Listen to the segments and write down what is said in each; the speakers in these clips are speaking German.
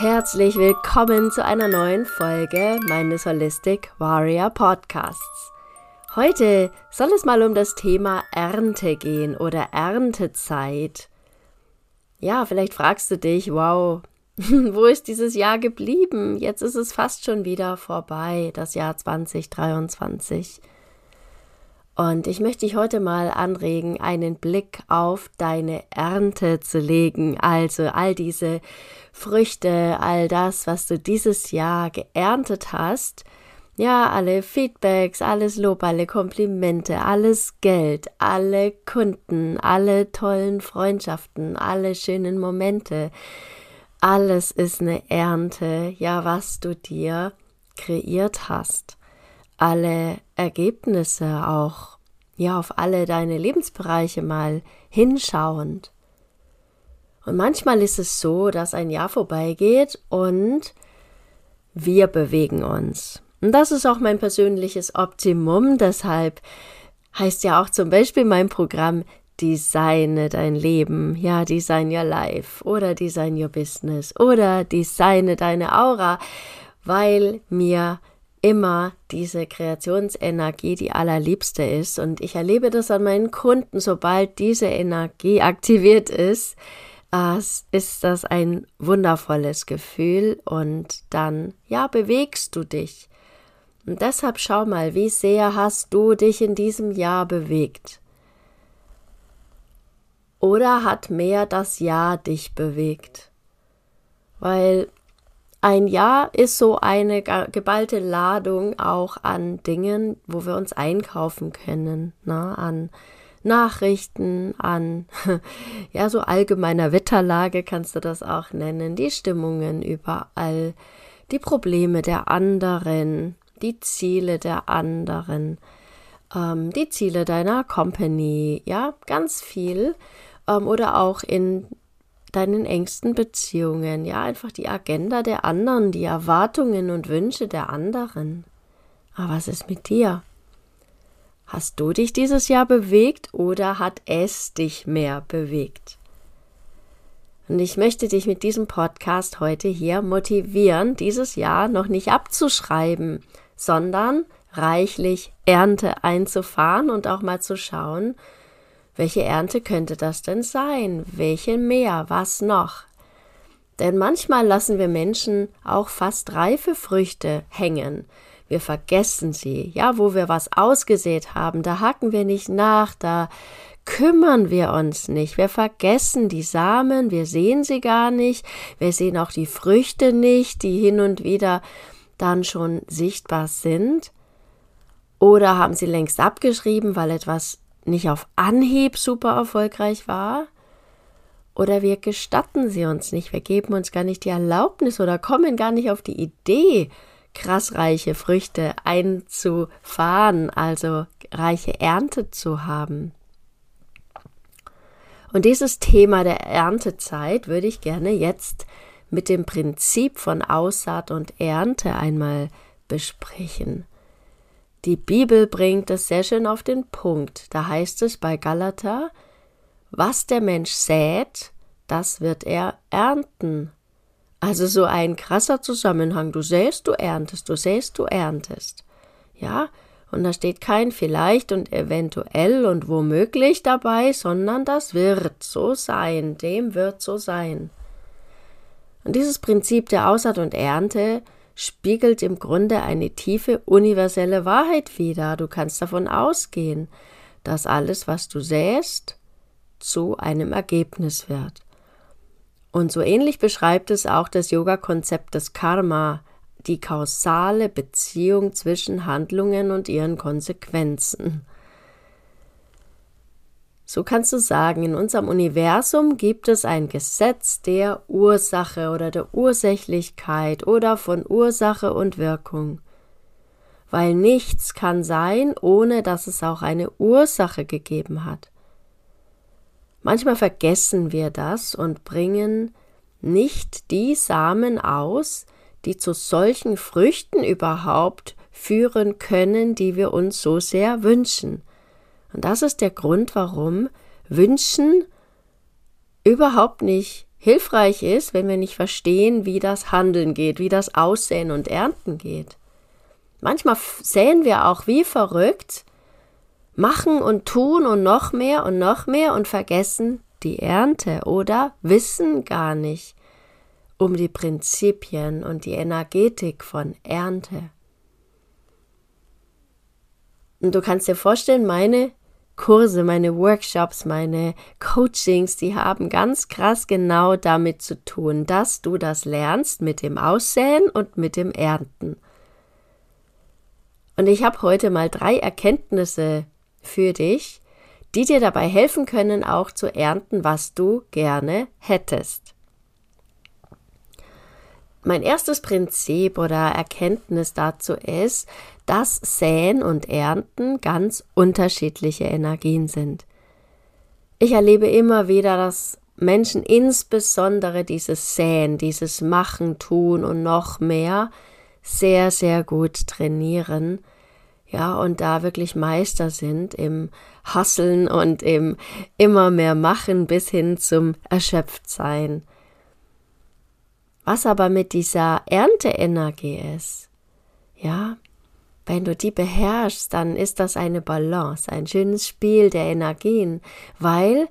Herzlich willkommen zu einer neuen Folge meines Holistic Warrior Podcasts. Heute soll es mal um das Thema Ernte gehen oder Erntezeit. Ja, vielleicht fragst du dich, wow, wo ist dieses Jahr geblieben? Jetzt ist es fast schon wieder vorbei, das Jahr 2023. Und ich möchte dich heute mal anregen, einen Blick auf deine Ernte zu legen. Also all diese Früchte, all das, was du dieses Jahr geerntet hast. Ja, alle Feedbacks, alles Lob, alle Komplimente, alles Geld, alle Kunden, alle tollen Freundschaften, alle schönen Momente. Alles ist eine Ernte, ja, was du dir kreiert hast alle Ergebnisse auch, ja, auf alle deine Lebensbereiche mal hinschauend. Und manchmal ist es so, dass ein Jahr vorbeigeht und wir bewegen uns. Und das ist auch mein persönliches Optimum. Deshalb heißt ja auch zum Beispiel mein Programm Designe dein Leben, ja, Design Your Life oder Design Your Business oder Designe deine Aura, weil mir immer diese Kreationsenergie die allerliebste ist. Und ich erlebe das an meinen Kunden, sobald diese Energie aktiviert ist, äh, ist das ein wundervolles Gefühl und dann, ja, bewegst du dich. Und deshalb schau mal, wie sehr hast du dich in diesem Jahr bewegt? Oder hat mehr das Jahr dich bewegt? Weil ein Jahr ist so eine geballte Ladung auch an Dingen, wo wir uns einkaufen können, ne? an Nachrichten, an ja so allgemeiner Wetterlage kannst du das auch nennen, die Stimmungen überall, die Probleme der anderen, die Ziele der anderen, ähm, die Ziele deiner Company, ja ganz viel ähm, oder auch in deinen engsten Beziehungen, ja, einfach die Agenda der anderen, die Erwartungen und Wünsche der anderen. Aber was ist mit dir? Hast du dich dieses Jahr bewegt oder hat es dich mehr bewegt? Und ich möchte dich mit diesem Podcast heute hier motivieren, dieses Jahr noch nicht abzuschreiben, sondern reichlich Ernte einzufahren und auch mal zu schauen, welche Ernte könnte das denn sein? Welche mehr? Was noch? Denn manchmal lassen wir Menschen auch fast reife Früchte hängen. Wir vergessen sie. Ja, wo wir was ausgesät haben, da hacken wir nicht nach, da kümmern wir uns nicht. Wir vergessen die Samen, wir sehen sie gar nicht, wir sehen auch die Früchte nicht, die hin und wieder dann schon sichtbar sind. Oder haben sie längst abgeschrieben, weil etwas nicht auf Anhieb super erfolgreich war? Oder wir gestatten sie uns nicht, wir geben uns gar nicht die Erlaubnis oder kommen gar nicht auf die Idee, krass reiche Früchte einzufahren, also reiche Ernte zu haben. Und dieses Thema der Erntezeit würde ich gerne jetzt mit dem Prinzip von Aussaat und Ernte einmal besprechen. Die Bibel bringt es sehr schön auf den Punkt. Da heißt es bei Galater, was der Mensch sät, das wird er ernten. Also so ein krasser Zusammenhang. Du säst, du erntest, du säst, du erntest. Ja, und da steht kein vielleicht und eventuell und womöglich dabei, sondern das wird so sein, dem wird so sein. Und dieses Prinzip der Aussaat und Ernte spiegelt im Grunde eine tiefe universelle Wahrheit wider. Du kannst davon ausgehen, dass alles, was du säst, zu einem Ergebnis wird. Und so ähnlich beschreibt es auch das Yoga-Konzept des Karma, die kausale Beziehung zwischen Handlungen und ihren Konsequenzen. So kannst du sagen, in unserem Universum gibt es ein Gesetz der Ursache oder der Ursächlichkeit oder von Ursache und Wirkung. Weil nichts kann sein, ohne dass es auch eine Ursache gegeben hat. Manchmal vergessen wir das und bringen nicht die Samen aus, die zu solchen Früchten überhaupt führen können, die wir uns so sehr wünschen. Und das ist der Grund, warum Wünschen überhaupt nicht hilfreich ist, wenn wir nicht verstehen, wie das Handeln geht, wie das Aussäen und Ernten geht. Manchmal säen wir auch wie verrückt, machen und tun und noch mehr und noch mehr und vergessen die Ernte oder wissen gar nicht um die Prinzipien und die Energetik von Ernte. Und du kannst dir vorstellen, meine Kurse, meine Workshops, meine Coachings, die haben ganz krass genau damit zu tun, dass du das lernst mit dem Aussäen und mit dem Ernten. Und ich habe heute mal drei Erkenntnisse für dich, die dir dabei helfen können, auch zu ernten, was du gerne hättest. Mein erstes Prinzip oder Erkenntnis dazu ist, dass Säen und Ernten ganz unterschiedliche Energien sind. Ich erlebe immer wieder, dass Menschen insbesondere dieses Säen, dieses Machen, Tun und noch mehr sehr, sehr gut trainieren. Ja, und da wirklich Meister sind im Hasseln und im immer mehr Machen bis hin zum Erschöpftsein. Was aber mit dieser Ernteenergie ist, ja, wenn du die beherrschst, dann ist das eine Balance, ein schönes Spiel der Energien, weil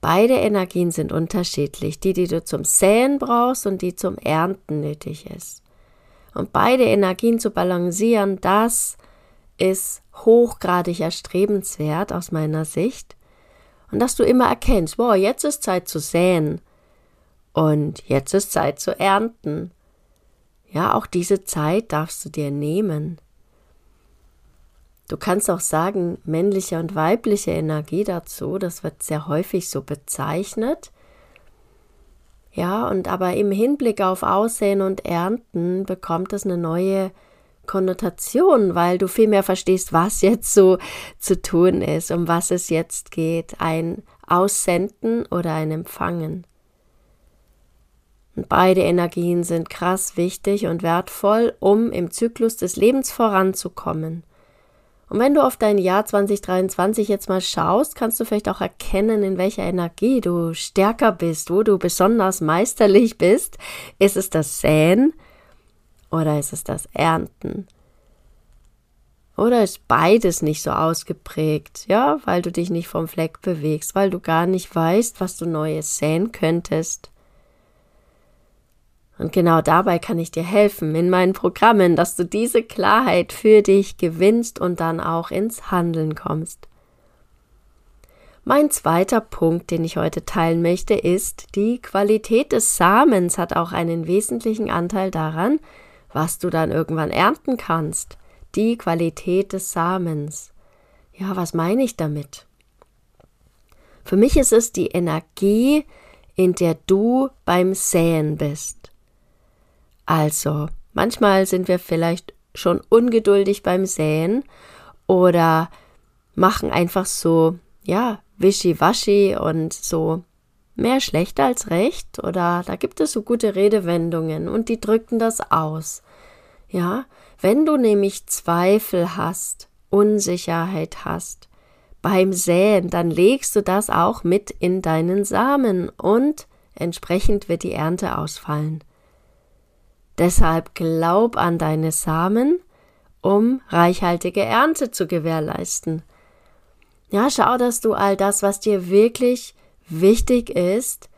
beide Energien sind unterschiedlich, die, die du zum Säen brauchst und die zum Ernten nötig ist. Und beide Energien zu balancieren, das ist hochgradig erstrebenswert aus meiner Sicht. Und dass du immer erkennst, boah, jetzt ist Zeit zu säen und jetzt ist Zeit zu ernten. Ja, auch diese Zeit darfst du dir nehmen. Du kannst auch sagen, männliche und weibliche Energie dazu, das wird sehr häufig so bezeichnet. Ja, und aber im Hinblick auf Aussehen und Ernten bekommt es eine neue Konnotation, weil du viel mehr verstehst, was jetzt so zu tun ist, um was es jetzt geht, ein Aussenden oder ein Empfangen. Und beide Energien sind krass wichtig und wertvoll, um im Zyklus des Lebens voranzukommen. Und wenn du auf dein Jahr 2023 jetzt mal schaust, kannst du vielleicht auch erkennen, in welcher Energie du stärker bist, wo du besonders meisterlich bist. Ist es das Säen oder ist es das Ernten? Oder ist beides nicht so ausgeprägt, ja, weil du dich nicht vom Fleck bewegst, weil du gar nicht weißt, was du Neues säen könntest? Und genau dabei kann ich dir helfen in meinen Programmen, dass du diese Klarheit für dich gewinnst und dann auch ins Handeln kommst. Mein zweiter Punkt, den ich heute teilen möchte, ist, die Qualität des Samens hat auch einen wesentlichen Anteil daran, was du dann irgendwann ernten kannst. Die Qualität des Samens. Ja, was meine ich damit? Für mich ist es die Energie, in der du beim Säen bist. Also, manchmal sind wir vielleicht schon ungeduldig beim Säen oder machen einfach so, ja, wischiwaschi und so mehr schlecht als recht oder da gibt es so gute Redewendungen und die drücken das aus. Ja, wenn du nämlich Zweifel hast, Unsicherheit hast beim Säen, dann legst du das auch mit in deinen Samen und entsprechend wird die Ernte ausfallen. Deshalb glaub an deine Samen, um reichhaltige Ernte zu gewährleisten. Ja, schau, dass du all das, was dir wirklich wichtig ist,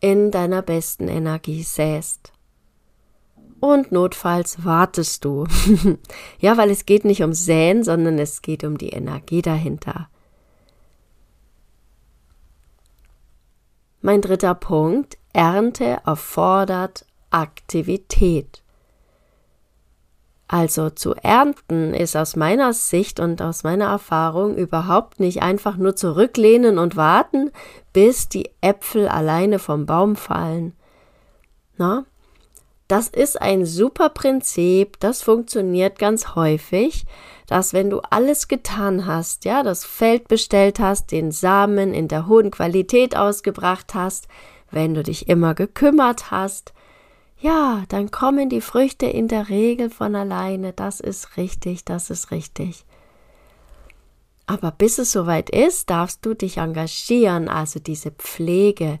in deiner besten Energie säst. Und notfalls wartest du. ja, weil es geht nicht um Säen, sondern es geht um die Energie dahinter. Mein dritter Punkt, Ernte erfordert Aktivität. Also zu ernten ist aus meiner Sicht und aus meiner Erfahrung überhaupt nicht einfach nur zurücklehnen und warten, bis die Äpfel alleine vom Baum fallen. Na? Das ist ein super Prinzip, das funktioniert ganz häufig, dass wenn du alles getan hast, ja, das Feld bestellt hast, den Samen in der hohen Qualität ausgebracht hast, wenn du dich immer gekümmert hast, ja, dann kommen die Früchte in der Regel von alleine. Das ist richtig, das ist richtig. Aber bis es soweit ist, darfst du dich engagieren, also diese Pflege,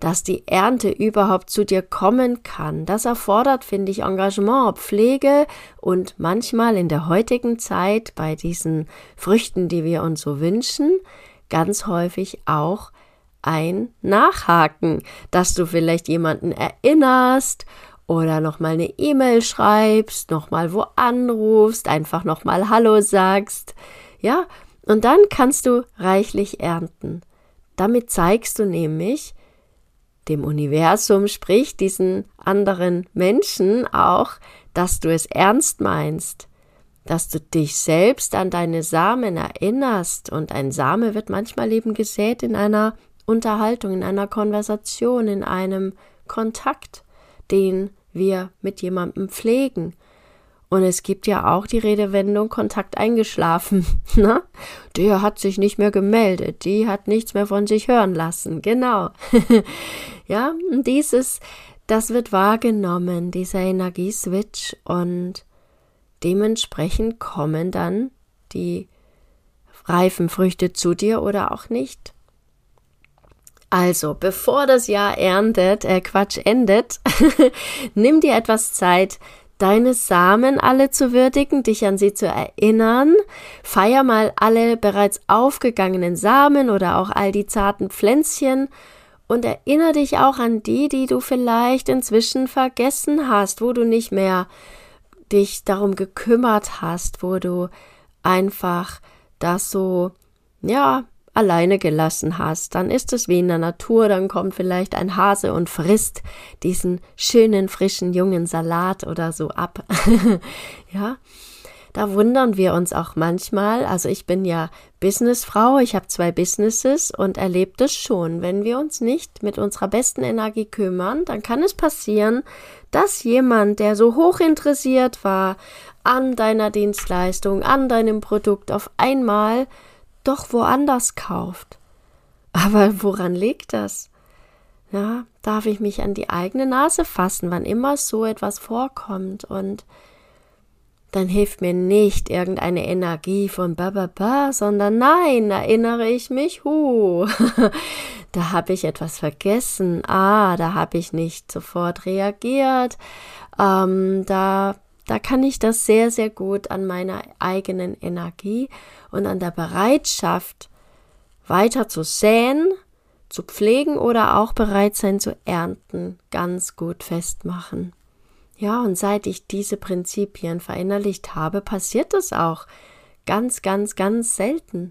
dass die Ernte überhaupt zu dir kommen kann. Das erfordert, finde ich, Engagement, Pflege und manchmal in der heutigen Zeit bei diesen Früchten, die wir uns so wünschen, ganz häufig auch ein Nachhaken, dass du vielleicht jemanden erinnerst oder nochmal eine E-Mail schreibst, nochmal wo anrufst, einfach nochmal Hallo sagst. Ja, und dann kannst du reichlich ernten. Damit zeigst du nämlich, dem Universum, sprich diesen anderen Menschen auch, dass du es ernst meinst, dass du dich selbst an deine Samen erinnerst und ein Same wird manchmal eben gesät in einer Unterhaltung, in einer Konversation, in einem Kontakt, den wir mit jemandem pflegen. Und es gibt ja auch die Redewendung Kontakt eingeschlafen. Ne? Der hat sich nicht mehr gemeldet, die hat nichts mehr von sich hören lassen. Genau. ja, dieses, das wird wahrgenommen, dieser Energieswitch und dementsprechend kommen dann die reifen Früchte zu dir oder auch nicht. Also, bevor das Jahr erntet, äh Quatsch endet, nimm dir etwas Zeit, deine Samen alle zu würdigen, dich an sie zu erinnern. Feier mal alle bereits aufgegangenen Samen oder auch all die zarten Pflänzchen und erinnere dich auch an die, die du vielleicht inzwischen vergessen hast, wo du nicht mehr dich darum gekümmert hast, wo du einfach das so, ja, alleine gelassen hast, dann ist es wie in der Natur, dann kommt vielleicht ein Hase und frisst diesen schönen, frischen, jungen Salat oder so ab. ja, da wundern wir uns auch manchmal. Also ich bin ja Businessfrau, ich habe zwei Businesses und erlebt es schon. Wenn wir uns nicht mit unserer besten Energie kümmern, dann kann es passieren, dass jemand, der so hoch interessiert war an deiner Dienstleistung, an deinem Produkt, auf einmal doch woanders kauft. Aber woran liegt das? Ja, darf ich mich an die eigene Nase fassen, wann immer so etwas vorkommt und dann hilft mir nicht irgendeine Energie von Bababa, sondern nein, erinnere ich mich, hu, da habe ich etwas vergessen, ah, da habe ich nicht sofort reagiert, ähm, da, da kann ich das sehr, sehr gut an meiner eigenen Energie und an der Bereitschaft, weiter zu säen, zu pflegen oder auch bereit sein zu ernten, ganz gut festmachen. Ja, und seit ich diese Prinzipien verinnerlicht habe, passiert das auch ganz, ganz, ganz selten.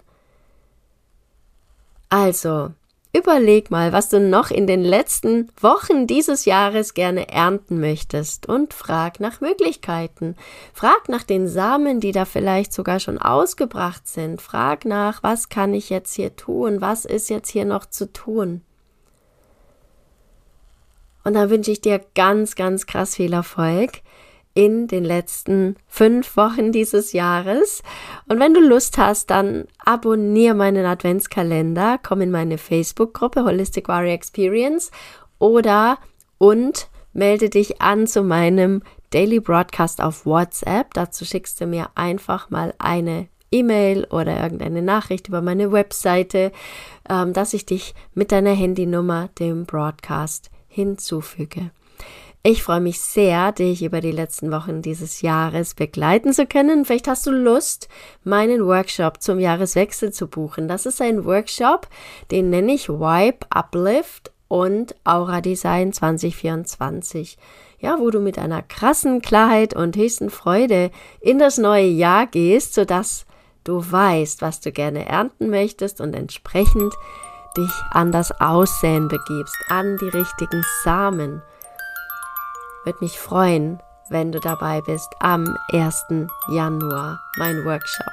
Also, Überleg mal, was du noch in den letzten Wochen dieses Jahres gerne ernten möchtest und frag nach Möglichkeiten. Frag nach den Samen, die da vielleicht sogar schon ausgebracht sind. Frag nach, was kann ich jetzt hier tun? Was ist jetzt hier noch zu tun? Und dann wünsche ich dir ganz, ganz krass viel Erfolg in den letzten fünf Wochen dieses Jahres. Und wenn du Lust hast, dann abonniere meinen Adventskalender, komm in meine Facebook-Gruppe Holistic Warrior Experience oder und melde dich an zu meinem Daily Broadcast auf WhatsApp. Dazu schickst du mir einfach mal eine E-Mail oder irgendeine Nachricht über meine Webseite, ähm, dass ich dich mit deiner Handynummer dem Broadcast hinzufüge. Ich freue mich sehr, dich über die letzten Wochen dieses Jahres begleiten zu können. Vielleicht hast du Lust, meinen Workshop zum Jahreswechsel zu buchen. Das ist ein Workshop, den nenne ich Wipe Uplift und Aura Design 2024. Ja, wo du mit einer krassen Klarheit und höchsten Freude in das neue Jahr gehst, sodass du weißt, was du gerne ernten möchtest und entsprechend dich an das Aussehen begibst, an die richtigen Samen würde mich freuen, wenn du dabei bist am 1. Januar, mein Workshop.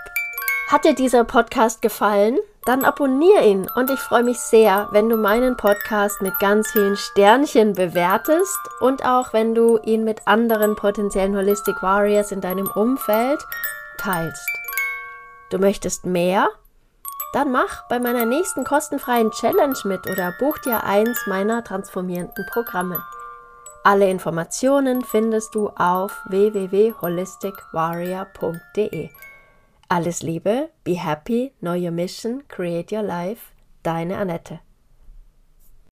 Hat dir dieser Podcast gefallen? Dann abonniere ihn und ich freue mich sehr, wenn du meinen Podcast mit ganz vielen Sternchen bewertest und auch wenn du ihn mit anderen potenziellen Holistic Warriors in deinem Umfeld teilst. Du möchtest mehr? Dann mach bei meiner nächsten kostenfreien Challenge mit oder buch dir eins meiner transformierenden Programme. Alle Informationen findest du auf www.holisticwarrior.de. Alles Liebe, be happy, know your mission, create your life, deine Annette.